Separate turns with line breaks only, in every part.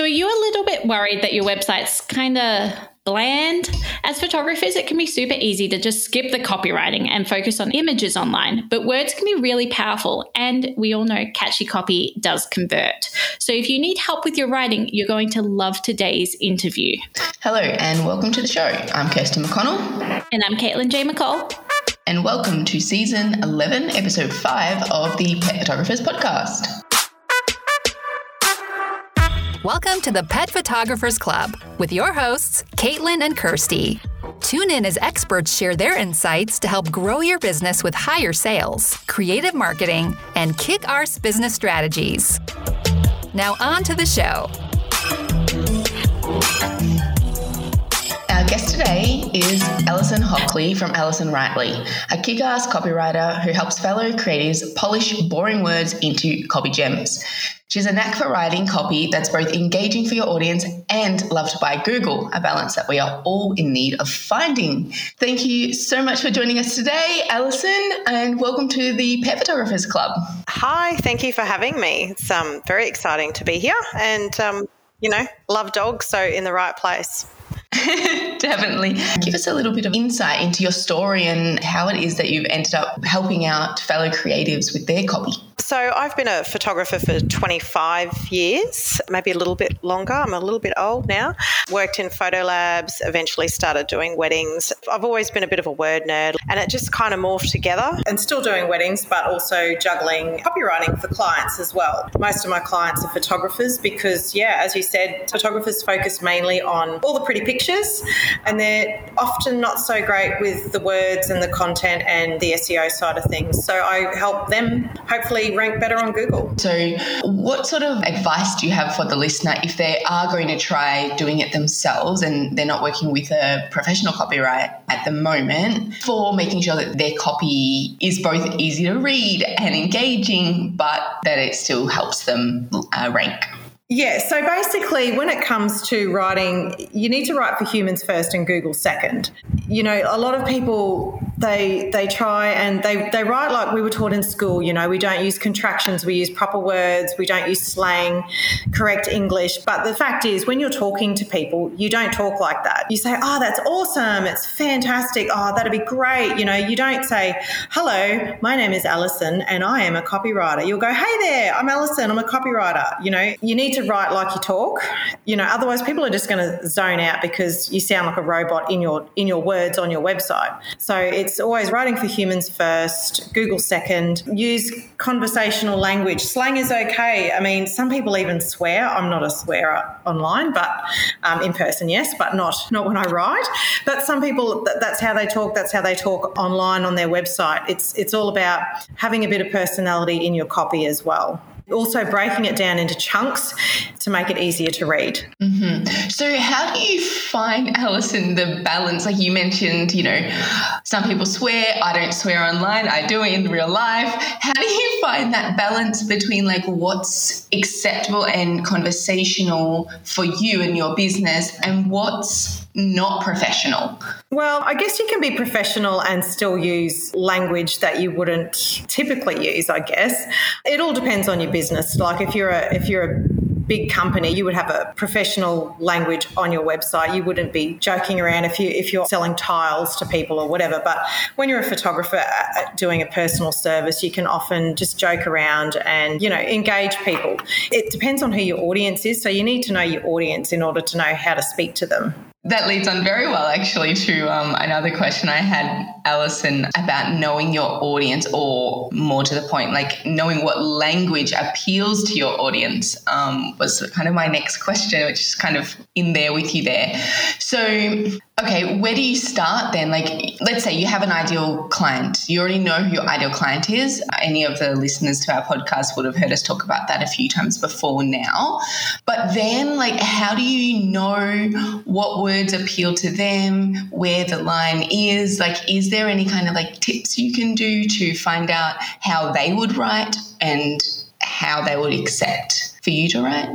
So, are you a little bit worried that your website's kind of bland? As photographers, it can be super easy to just skip the copywriting and focus on images online, but words can be really powerful, and we all know catchy copy does convert. So, if you need help with your writing, you're going to love today's interview.
Hello, and welcome to the show. I'm Kirsten McConnell.
And I'm Caitlin J. McCall.
And welcome to season 11, episode 5 of the Pet Photographers Podcast.
Welcome to the Pet Photographers Club with your hosts, Caitlin and Kirsty. Tune in as experts share their insights to help grow your business with higher sales, creative marketing, and kick arse business strategies. Now, on to the show.
Guest today is Alison Hockings from Alison Writely, a kick ass copywriter who helps fellow creatives polish boring words into copy gems. She's a knack for writing copy that's both engaging for your audience and loved by Google, a balance that we are all in need of finding. Thank you so much for joining us today, Alison, and welcome to the Pet Photographers Club.
Hi, thank you for having me. It's um, very exciting to be here and, um, you know, love dogs, so in the right place.
Definitely. Give us a little bit of insight into your story and how it is that you've ended up helping out fellow creatives with their copy.
So, I've been a photographer for 25 years, maybe a little bit longer. I'm a little bit old now. Worked in photo labs, eventually started doing weddings. I've always been a bit of a word nerd, and it just kind of morphed together. And still doing weddings, but also juggling copywriting for clients as well. Most of my clients are photographers because, yeah, as you said, photographers focus mainly on all the pretty pictures, and they're often not so great with the words and the content and the SEO side of things. So, I help them hopefully rank better on Google.
So, what sort of advice do you have for the listener if they are going to try doing it themselves and they're not working with a professional copyright at the moment for making sure that their copy is both easy to read and engaging, but that it still helps them uh, rank?
Yeah, so basically, when it comes to writing, you need to write for humans first and Google second. You know, a lot of people they they try and they they write like we were taught in school. You know, we don't use contractions, we use proper words, we don't use slang, correct English. But the fact is, when you're talking to people, you don't talk like that. You say, "Oh, that's awesome! It's fantastic! Oh, that'd be great!" You know, you don't say, "Hello, my name is Alison, and I am a copywriter." You'll go, "Hey there, I'm Alison. I'm a copywriter." You know, you need to to write like you talk. You know, otherwise people are just going to zone out because you sound like a robot in your in your words on your website. So it's always writing for humans first, Google second. Use conversational language. Slang is okay. I mean, some people even swear. I'm not a swearer online, but um, in person, yes, but not not when I write. But some people that's how they talk. That's how they talk online on their website. It's it's all about having a bit of personality in your copy as well also breaking it down into chunks to make it easier to read.
Mm-hmm. So, how do you find, Alison, the balance? Like you mentioned, you know, some people swear. I don't swear online. I do it in real life. How do you find that balance between like what's acceptable and conversational for you and your business and what's not professional?
Well, I guess you can be professional and still use language that you wouldn't typically use, I guess. It all depends on your business. Like if you're a if you're a big company, you would have a professional language on your website. You wouldn't be joking around if you if you're selling tiles to people or whatever. But when you're a photographer uh, doing a personal service, you can often just joke around and you know engage people. It depends on who your audience is, so you need to know your audience in order to know how to speak to them.
That leads on very well, actually, to um, another question I had, Alison, about knowing your audience, or more to the point, like knowing what language appeals to your audience um, was kind of my next question, which is kind of in there with you there. So, okay, where do you start then? Like, let's say you have an ideal client. You already know who your ideal client is. Any of the listeners to our podcast would have heard us talk about that a few times before now. But then, like, how do you know what words appeal to them, where the line is? Like, is there any kind of like tips you can do to find out how they would write and how they would accept for you to write?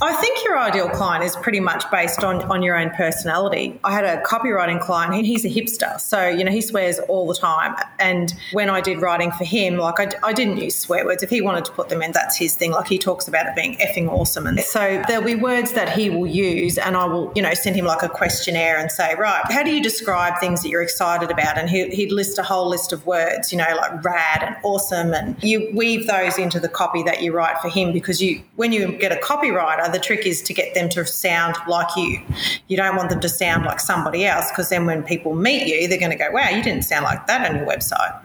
I think your ideal client is pretty much based on, on your own personality. I had a copywriting client, he's a hipster. So, you know, he swears all the time. And when I did writing for him, like I, I didn't use swear words. If he wanted to put them in, that's his thing. Like he talks about it being effing awesome. And so there'll be words that he will use, and I will, you know, send him like a questionnaire and say, right, how do you describe things that you're excited about? And he, he'd list a whole list of words, you know, like rad and awesome. And you weave those into the copy that you write for him because you, when you get a copywriter, the trick is to get them to sound like you. You don't want them to sound like somebody else because then when people meet you, they're going to go, wow, you didn't sound like that on your website.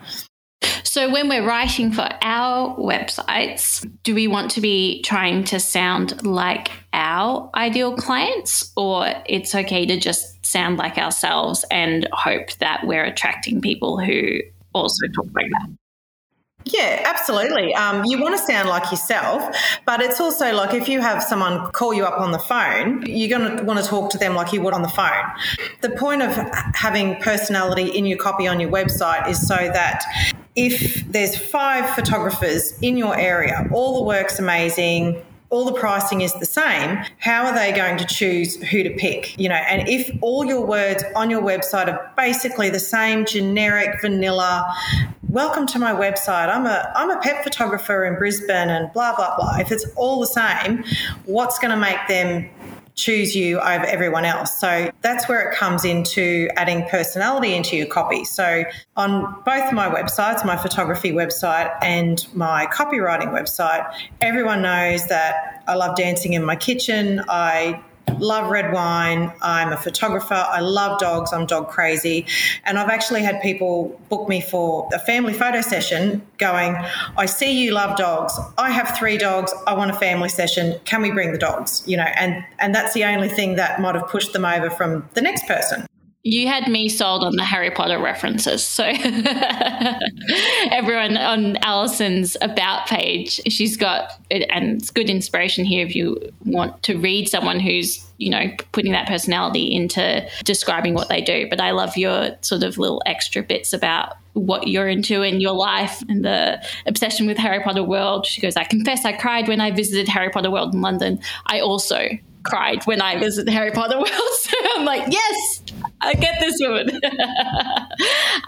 So, when we're writing for our websites, do we want to be trying to sound like our ideal clients, or it's okay to just sound like ourselves and hope that we're attracting people who also talk like that?
Yeah, absolutely. Um, you want to sound like yourself, but it's also like if you have someone call you up on the phone, you're going to want to talk to them like you would on the phone. The point of having personality in your copy on your website is so that if there's five photographers in your area, all the work's amazing, all the pricing is the same, how are they going to choose who to pick? You know, and if all your words on your website are basically the same generic vanilla, welcome to my website. I'm a I'm a pet photographer in Brisbane and blah blah blah. If it's all the same, what's going to make them choose you over everyone else. So that's where it comes into adding personality into your copy. So on both my websites, my photography website and my copywriting website, everyone knows that I love dancing in my kitchen. I love red wine. I'm a photographer. I love dogs. I'm dog crazy. And I've actually had people book me for a family photo session going, I see you love dogs. I have three dogs. I want a family session. Can we bring the dogs? You know, and, and that's the only thing that might have pushed them over from the next person.
You had me sold on the Harry Potter references. So everyone on Alison's about page, she's got and it's good inspiration here if you want to read someone who's, you know, putting that personality into describing what they do. But I love your sort of little extra bits about what you're into in your life and the obsession with Harry Potter World. She goes, I confess I cried when I visited Harry Potter World in London. I also cried when I visited Harry Potter World. So I'm like, yes, I get this woman.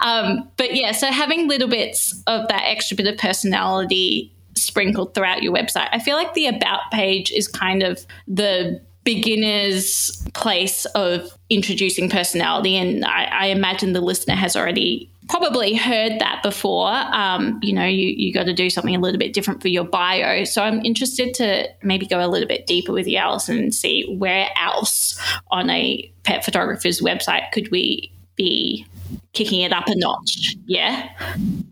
um, but yeah, so having little bits of that extra bit of personality sprinkled throughout your website. I feel like the about page is kind of the beginner's place of introducing personality. And I, I imagine the listener has already probably heard that before. Um, you know, you, you got to do something a little bit different for your bio. So I'm interested to maybe go a little bit deeper with you, Alison, and see where else on a pet photographer's website could we be kicking it up a notch. Yeah.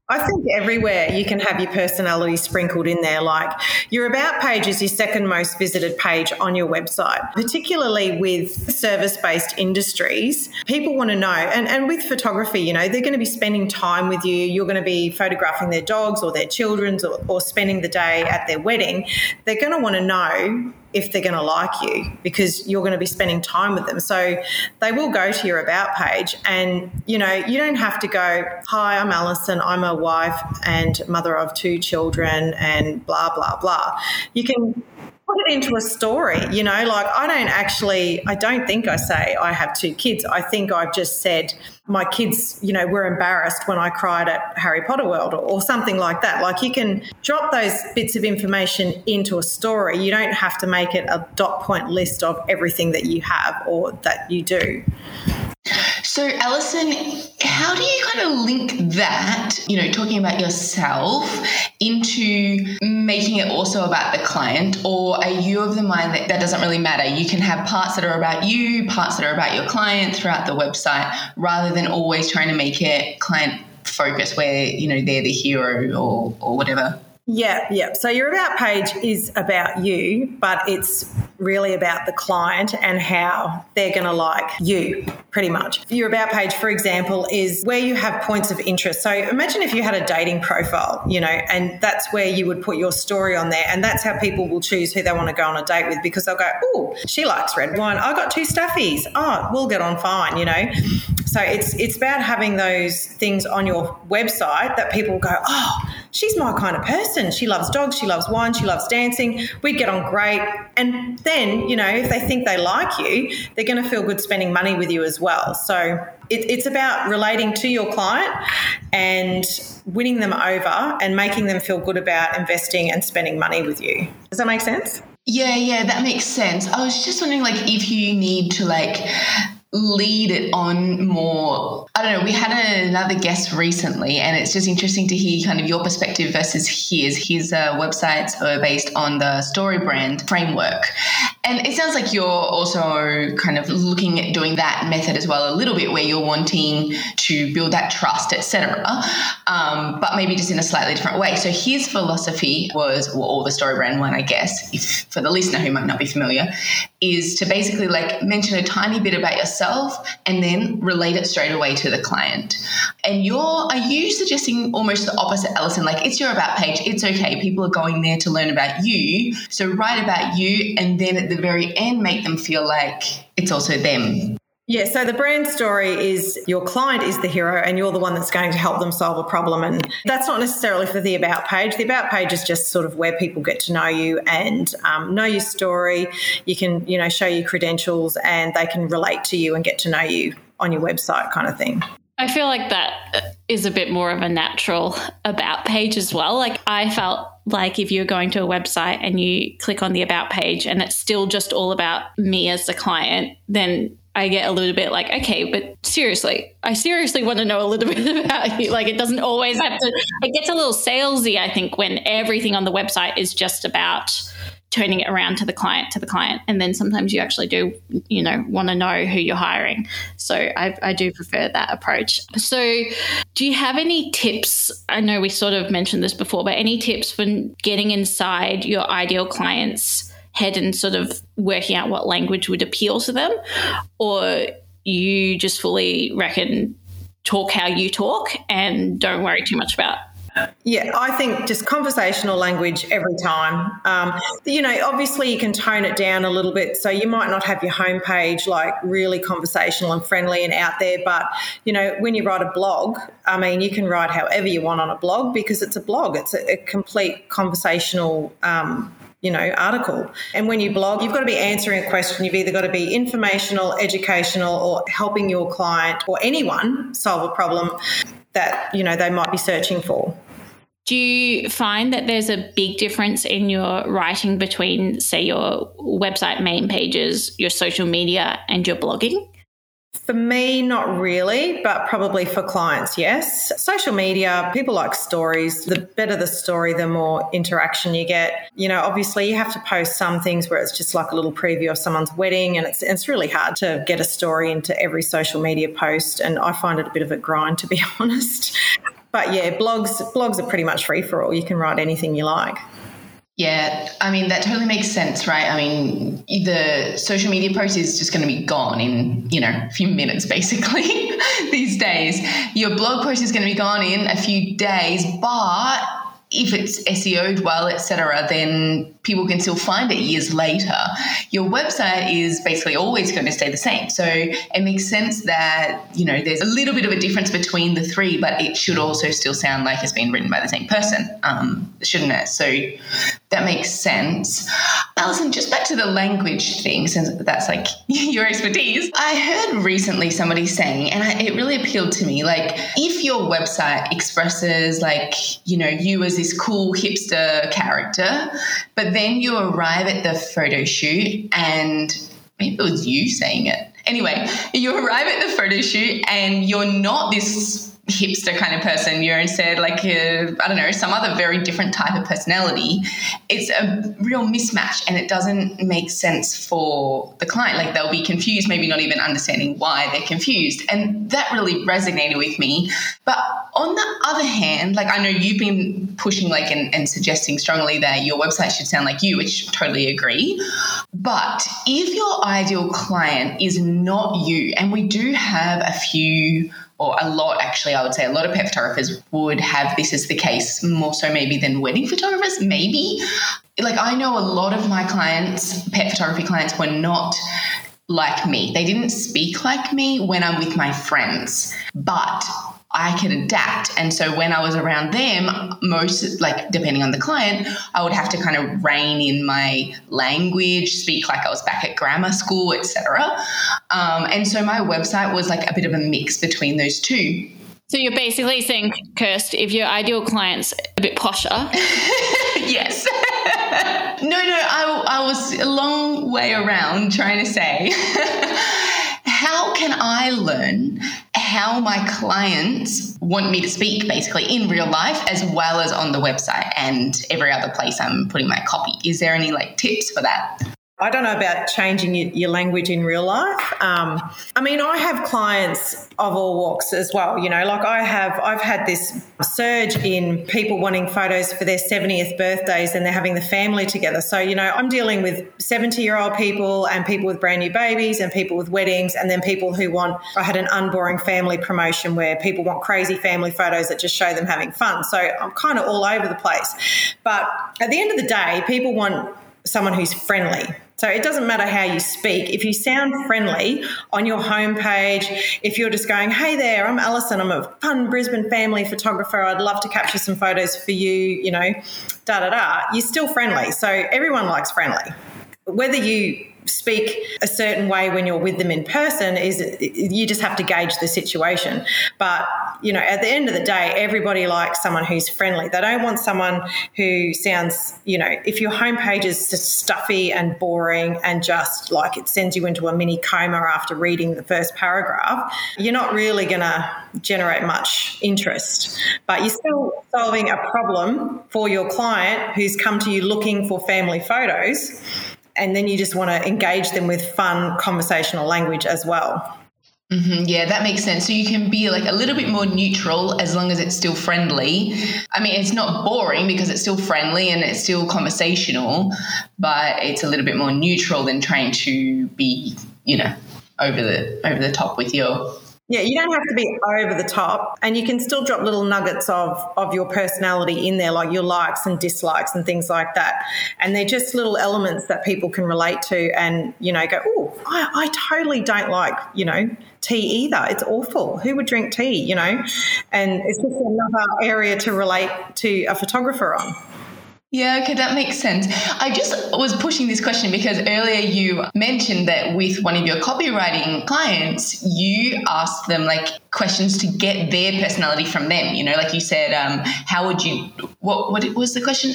I think everywhere you can have your personality sprinkled in there. Like your about page is your second most visited page on your website, particularly with service based industries. People want to know, and, and with photography, you know, they're going to be spending time with you. You're going to be photographing their dogs or their children's or, or spending the day at their wedding. They're going to want to know if they're going to like you because you're going to be spending time with them. So they will go to your about page and you know, you don't have to go, "Hi, I'm Alison. I'm a wife and mother of two children and blah blah blah." You can put it into a story, you know, like I don't actually I don't think I say I have two kids. I think I've just said my kids, you know, were embarrassed when I cried at Harry Potter World or, or, something like that. Like you can drop those bits of information into a story. You don't have to make it a dot point list of everything that you have or that you do.
So, Alison, how do you kind of link that, you know, talking about yourself into making it also about the client? Or are you of the mind that that doesn't really matter? You can have parts that are about you, parts that are about your client throughout the website, rather than always trying to make it client focused where, you know, they're the hero or, or whatever?
Yeah, yeah. So your about page is about you, but it's really about the client and how they're going to like you, pretty much. Your about page, for example, is where you have points of interest. So imagine if you had a dating profile, you know, and that's where you would put your story on there. And that's how people will choose who they want to go on a date with because they'll go, oh, she likes red wine. I got two stuffies. Oh, we'll get on fine, you know. So it's it's about having those things on your website that people go, oh, she's my kind of person. She loves dogs, she loves wine, she loves dancing. We'd get on great. And then, you know, if they think they like you, they're going to feel good spending money with you as well. So it, it's about relating to your client and winning them over and making them feel good about investing and spending money with you. Does that make sense?
Yeah, yeah, that makes sense. I was just wondering, like, if you need to like lead it on more. I don't know we had another guest recently and it's just interesting to hear kind of your perspective versus his. His uh, websites are based on the story brand framework. And it sounds like you're also kind of looking at doing that method as well a little bit where you're wanting to build that trust etc um, but maybe just in a slightly different way. So his philosophy was well, or the story brand one i guess if for the listener who might not be familiar is to basically like mention a tiny bit about yourself and then relate it straight away to the client. And you're, are you suggesting almost the opposite, Alison? Like it's your about page, it's okay. People are going there to learn about you. So write about you and then at the very end make them feel like it's also them.
Yeah, so the brand story is your client is the hero and you're the one that's going to help them solve a problem. And that's not necessarily for the About page. The About page is just sort of where people get to know you and um, know your story. You can, you know, show your credentials and they can relate to you and get to know you on your website kind of thing.
I feel like that is a bit more of a natural about page as well. Like I felt like if you're going to a website and you click on the about page and it's still just all about me as the client, then I get a little bit like, okay, but seriously, I seriously want to know a little bit about you. Like, it doesn't always have to, it gets a little salesy, I think, when everything on the website is just about turning it around to the client, to the client. And then sometimes you actually do, you know, want to know who you're hiring. So I, I do prefer that approach. So, do you have any tips? I know we sort of mentioned this before, but any tips for getting inside your ideal clients? Head and sort of working out what language would appeal to them, or you just fully reckon talk how you talk and don't worry too much about
yeah, I think just conversational language every time. Um, you know, obviously you can tone it down a little bit. So you might not have your homepage like really conversational and friendly and out there. But, you know, when you write a blog, I mean, you can write however you want on a blog because it's a blog, it's a, a complete conversational um, you know, article. And when you blog, you've got to be answering a question. You've either got to be informational, educational, or helping your client or anyone solve a problem that, you know, they might be searching for.
Do you find that there's a big difference in your writing between, say, your website main pages, your social media, and your blogging?
For me, not really, but probably for clients, yes. Social media, people like stories. The better the story, the more interaction you get. You know, obviously, you have to post some things where it's just like a little preview of someone's wedding, and it's, it's really hard to get a story into every social media post. And I find it a bit of a grind, to be honest. But yeah, blogs blogs are pretty much free for all. You can write anything you like.
Yeah, I mean, that totally makes sense, right? I mean, the social media post is just going to be gone in, you know, a few minutes basically these days. Your blog post is going to be gone in a few days, but if it's SEO'd well, etc., then people can still find it years later. Your website is basically always going to stay the same. So it makes sense that, you know, there's a little bit of a difference between the three, but it should also still sound like it's been written by the same person, um, shouldn't it? So that makes sense. Alison, just back to the language thing, since that's like your expertise. I heard recently somebody saying, and I, it really appealed to me, like if your website expresses like, you know, you as this cool hipster character, but then you arrive at the photo shoot and maybe it was you saying it. Anyway, you arrive at the photo shoot and you're not this hipster kind of person. You're instead like uh, I don't know some other very different type of personality. It's a real mismatch, and it doesn't make sense for the client. Like they'll be confused, maybe not even understanding why they're confused, and that really resonated with me. But on the other hand, like I know you've been pushing like and, and suggesting strongly that your website should sound like you, which totally agree. But if your ideal client is not you, and we do have a few or a lot actually, I would say a lot of pet photographers would have this as the case more so maybe than wedding photographers, maybe. Like I know a lot of my clients, pet photography clients, were not like me. They didn't speak like me when I'm with my friends, but I could adapt. And so when I was around them, most like depending on the client, I would have to kind of rein in my language, speak like I was back at grammar school, etc. Um, and so my website was like a bit of a mix between those two.
So you're basically saying, Kirst, if your ideal client's a bit posher.
yes. no, no, I, I was a long way around trying to say, how can I learn how my clients want me to speak basically in real life as well as on the website and every other place I'm putting my copy? Is there any like tips for that?
I don't know about changing your, language in real life. Um, I mean, I have clients of all walks as well. You know, like I have, I've had this surge in people wanting photos for their 70th birthdays and they're having the family together. So, you know, I'm dealing with 70 year old people and people with brand new babies and people with weddings and then people who want, I had an unboring family promotion where people want crazy family photos that just show them having fun. So I'm kind of all over the place. But at the end of the day, people want someone who's friendly. So it doesn't matter how you speak. If you sound friendly on your homepage, if you're just going, hey there, I'm Alison, I'm a fun Brisbane family photographer, I'd love to capture some photos for you, you know, da da da, you're still friendly. So everyone likes friendly. Whether you speak a certain way when you're with them in person is you just have to gauge the situation. But you know at the end of the day everybody likes someone who's friendly. They don't want someone who sounds you know if your homepage is just stuffy and boring and just like it sends you into a mini coma after reading the first paragraph you're not really going to generate much interest. But you're still solving a problem for your client who's come to you looking for family photos and then you just want to engage them with fun conversational language as well.
Mm-hmm, yeah, that makes sense. So you can be like a little bit more neutral as long as it's still friendly. I mean, it's not boring because it's still friendly and it's still conversational, but it's a little bit more neutral than trying to be, you know, over the over the top with your
yeah, you don't have to be over the top, and you can still drop little nuggets of of your personality in there, like your likes and dislikes and things like that. And they're just little elements that people can relate to, and you know, go, oh, I, I totally don't like, you know, tea either. It's awful. Who would drink tea, you know? And it's just another area to relate to a photographer on.
Yeah, okay, that makes sense. I just was pushing this question because earlier you mentioned that with one of your copywriting clients, you asked them like questions to get their personality from them. You know, like you said, um, how would you, what, what was the question?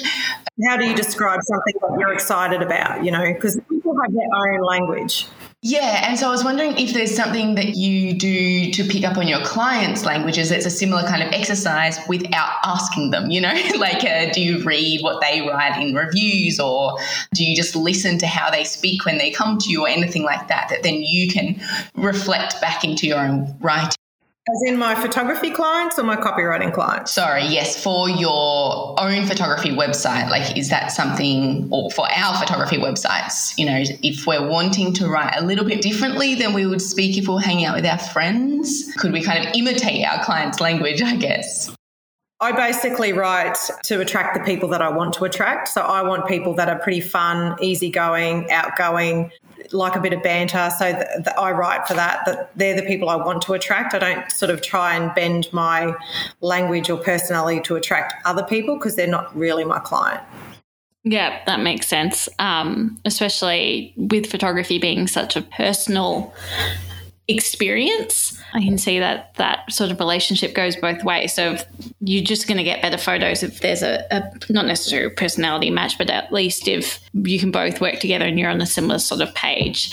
How do you describe something that you're excited about? You know, because people have their own language.
Yeah, and so I was wondering if there's something that you do to pick up on your clients' languages that's a similar kind of exercise without asking them, you know? like, uh, do you read what they write in reviews or do you just listen to how they speak when they come to you or anything like that, that then you can reflect back into your own writing?
As in my photography clients or my copywriting clients?
Sorry, yes, for your own photography website. Like, is that something, or for our photography websites, you know, if we're wanting to write a little bit differently than we would speak if we are hanging out with our friends, could we kind of imitate our clients' language, I guess?
I basically write to attract the people that I want to attract. So I want people that are pretty fun, easygoing, outgoing, like a bit of banter. So I write for that. That they're the people I want to attract. I don't sort of try and bend my language or personality to attract other people because they're not really my client.
Yeah, that makes sense. Um, especially with photography being such a personal experience. I can see that that sort of relationship goes both ways. So you're just going to get better photos if there's a, a, not necessarily personality match, but at least if you can both work together and you're on a similar sort of page.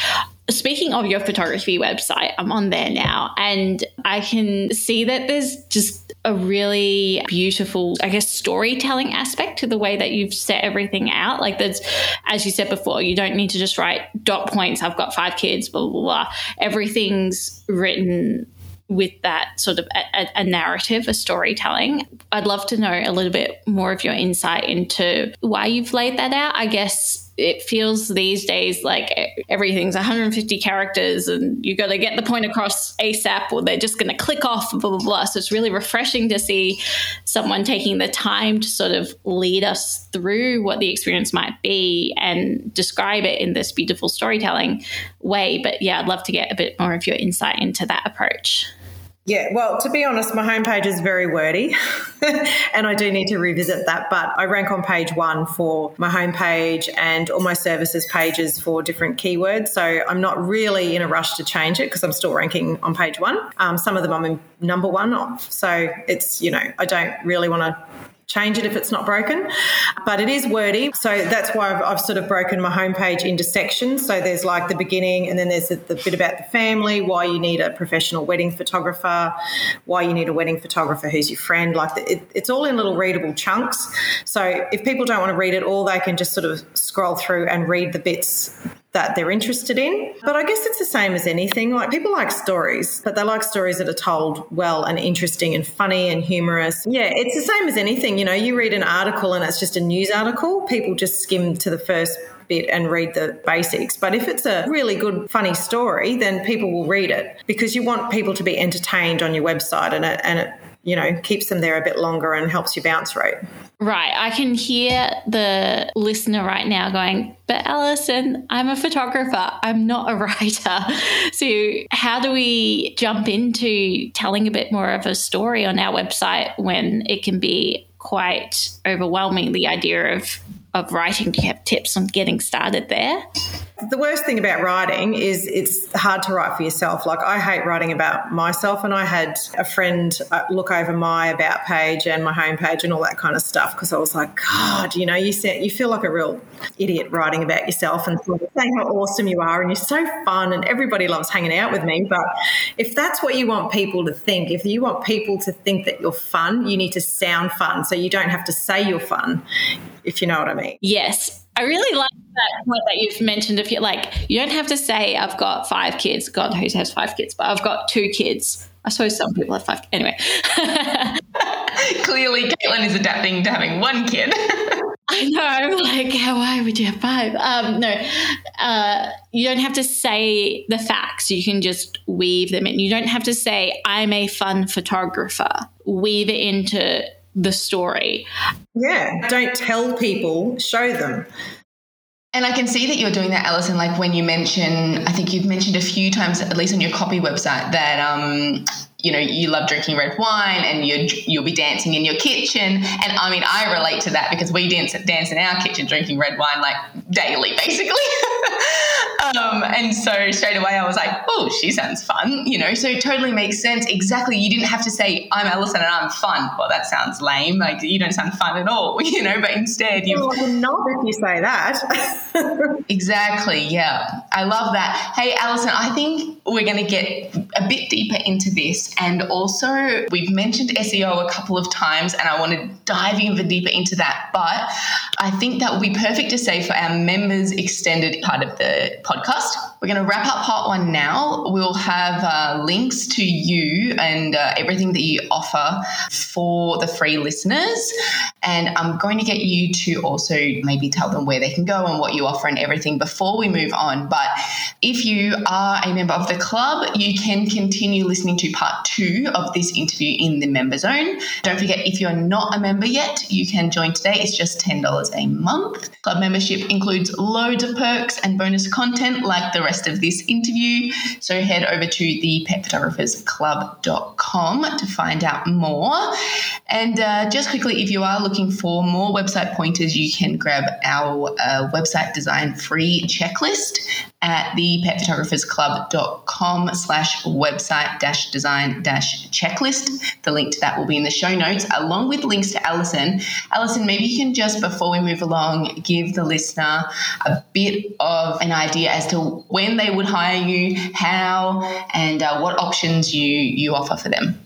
Speaking of your photography website, I'm on there now and I can see that there's just a really beautiful, I guess, storytelling aspect to the way that you've set everything out. Like there's, as you said before, you don't need to just write dot points. I've got five kids, blah, blah, blah. Everything's written with that sort of a, a, narrative, a storytelling. I'd love to know a little bit more of your insight into why you've laid that out. I guess it feels these days like everything's 150 characters and you got to get the point across ASAP or they're just going to click off, blah, blah, blah. So it's really refreshing to see someone taking the time to sort of lead us through what the experience might be and describe it in this beautiful storytelling way. But yeah, I'd love to get a bit more of your insight into that approach.
Yeah, well, to be honest, my homepage is very wordy and I do need to revisit that. But I rank on page one for my homepage and all my services pages for different keywords. So I'm not really in a rush to change it because I'm still ranking on page one. Um, some of them I'm in number one of. So it's, you know, I don't really want to change it if it's not broken. But it is wordy. So that's why I've, I've, sort of broken my homepage into sections. So there's like the beginning, and then there's the, the, bit about the family, why you need a professional wedding photographer, why you need a wedding photographer who's your friend. Like the, it, it's all in little readable chunks. So if people don't want to read it all, they can just sort of scroll through and read the bits that they're interested in. But I guess it's the same as anything. Like people like stories, but they like stories that are told well and interesting and funny and humorous. Yeah, it's the same as anything. You know, you read an article and it's just a news article, people just skim to the first bit and read the basics. But if it's a really good, funny story, then people will read it because you want people to be entertained on your website and it, and it you know, keeps them there a bit longer and helps your bounce rate.
Right. I can hear the listener right now going, but Alison, I'm a photographer. I'm not a writer. So, how do we jump into telling a bit more of a story on our website when it can be quite overwhelming? The idea of of writing. Do you have tips on getting started there?
The worst thing about writing is it's hard to write for yourself. Like I hate writing about myself, and I had a friend uh, look over my about page and my homepage and all that kind of stuff because I was like, God, you know, you you feel like a real idiot writing about yourself and saying how awesome you are and you're so fun and everybody loves hanging out with me. But if that's what you want people to think, if you want people to think that you're fun, you need to sound fun. So you don't have to say you're fun, if you know what I mean.
Yes. I really like that point that you've mentioned. If you like, you don't have to say I've got five kids. God, who has five kids? But I've got two kids. I suppose some people have five. Anyway,
clearly, Caitlin is adapting to having one kid.
I know, like, why would you have five? Um, no, uh, you don't have to say the facts. You can just weave them in. You don't have to say, I'm a fun photographer. Weave it into the story.
Yeah, don't tell people, show them.
And I can see that you're doing that, Alison. Like when you mention, I think you've mentioned a few times, at least on your copy website, that um, you know you love drinking red wine and you you'll be dancing in your kitchen. And i mean i relate to that because we dance dance in our kitchen drinking red wine like daily basically. Um, and so straight away i was like oh she sounds fun you know? So it totally makes sense. Exactly. You didn't have to say i'm alison and i'm fun. Well that sounds lame. Like you don't sound fun at all you know? But instead you
well, not if you say that.
Exactly. Yeah. I love that. Hey alison i think we're going to get a bit deeper into this and also, we've mentioned SEO a couple of times, and I want to dive even deeper into that. But I think that will be perfect to say for our members extended part of the podcast. We're going to wrap up part one now. We'll have uh, links to you and uh, everything that you offer for the free listeners. And I'm going to get you to also maybe tell them where they can go and what you offer and everything before we move on. But if you are a member of the club, you can continue listening to part two of this interview in the member zone. Don't forget, if you're not a member yet, you can join today. It's just $10 a month. Club membership includes loads of perks and bonus content like the rest of this interview. So head over to the petphotographersclub.com to find out more. And uh, just quickly, if you are looking for more website pointers, you can grab our uh, website design free checklist at the petphotographersclub.com slash website dash design dash checklist. The link to that will be in the show notes, along with links to Alison. Alison, maybe you can just, before we move along, give the listener a bit of an idea as to when they would hire you, how, and uh, what options you, you offer for them.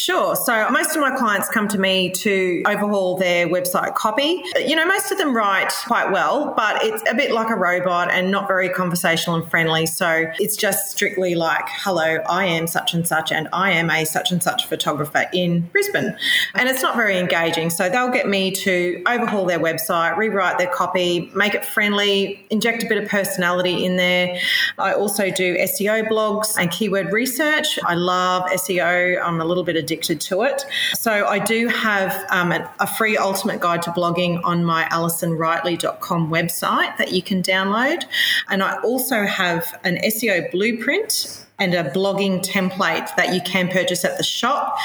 Sure. So most of my clients come to me to overhaul their website copy. You know, most of them write quite well, but it's a bit like a robot and not very conversational and friendly. So it's just strictly like, hello, I am such and such, and I am a such and such photographer in Brisbane. And it's not very engaging. So they'll get me to overhaul their website, rewrite their copy, make it friendly, inject a bit of personality in there. I also do SEO blogs and keyword research. I love SEO. I'm a little bit addicted to it. So I do have um, a free ultimate guide to blogging on my alisonwritely.com website that you can download. And I also have an SEO blueprint and a blogging template that you can purchase at the shop.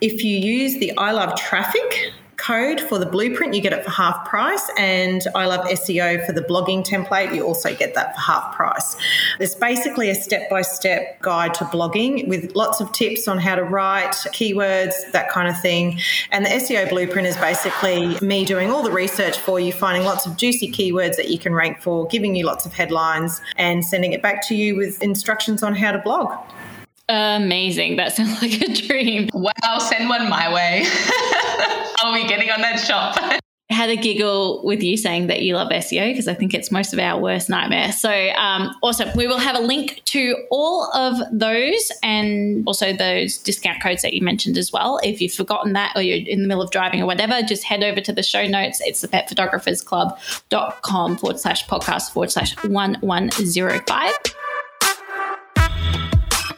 If you use the I Love Traffic code for the blueprint, you get it for half price. And I love SEO for the blogging template, you also get that for half price. It's basically a step by step guide to blogging with lots of tips on how to write, keywords, that kind of thing. And the SEO blueprint is basically me doing all the research for you, finding lots of juicy keywords that you can rank for, giving you lots of headlines, and sending it back to you with instructions on how to blog.
Amazing. That sounds like a dream.
Wow, send one my way. I'll be getting on that shop.
Had a giggle with you saying that you love SEO because I think it's most of our worst nightmare. So, um, awesome. We will have a link to all of those and also those discount codes that you mentioned as well. If you've forgotten that or you're in the middle of driving or whatever, just head over to the show notes. It's the petphotographersclub.com forward slash podcast forward slash 1105.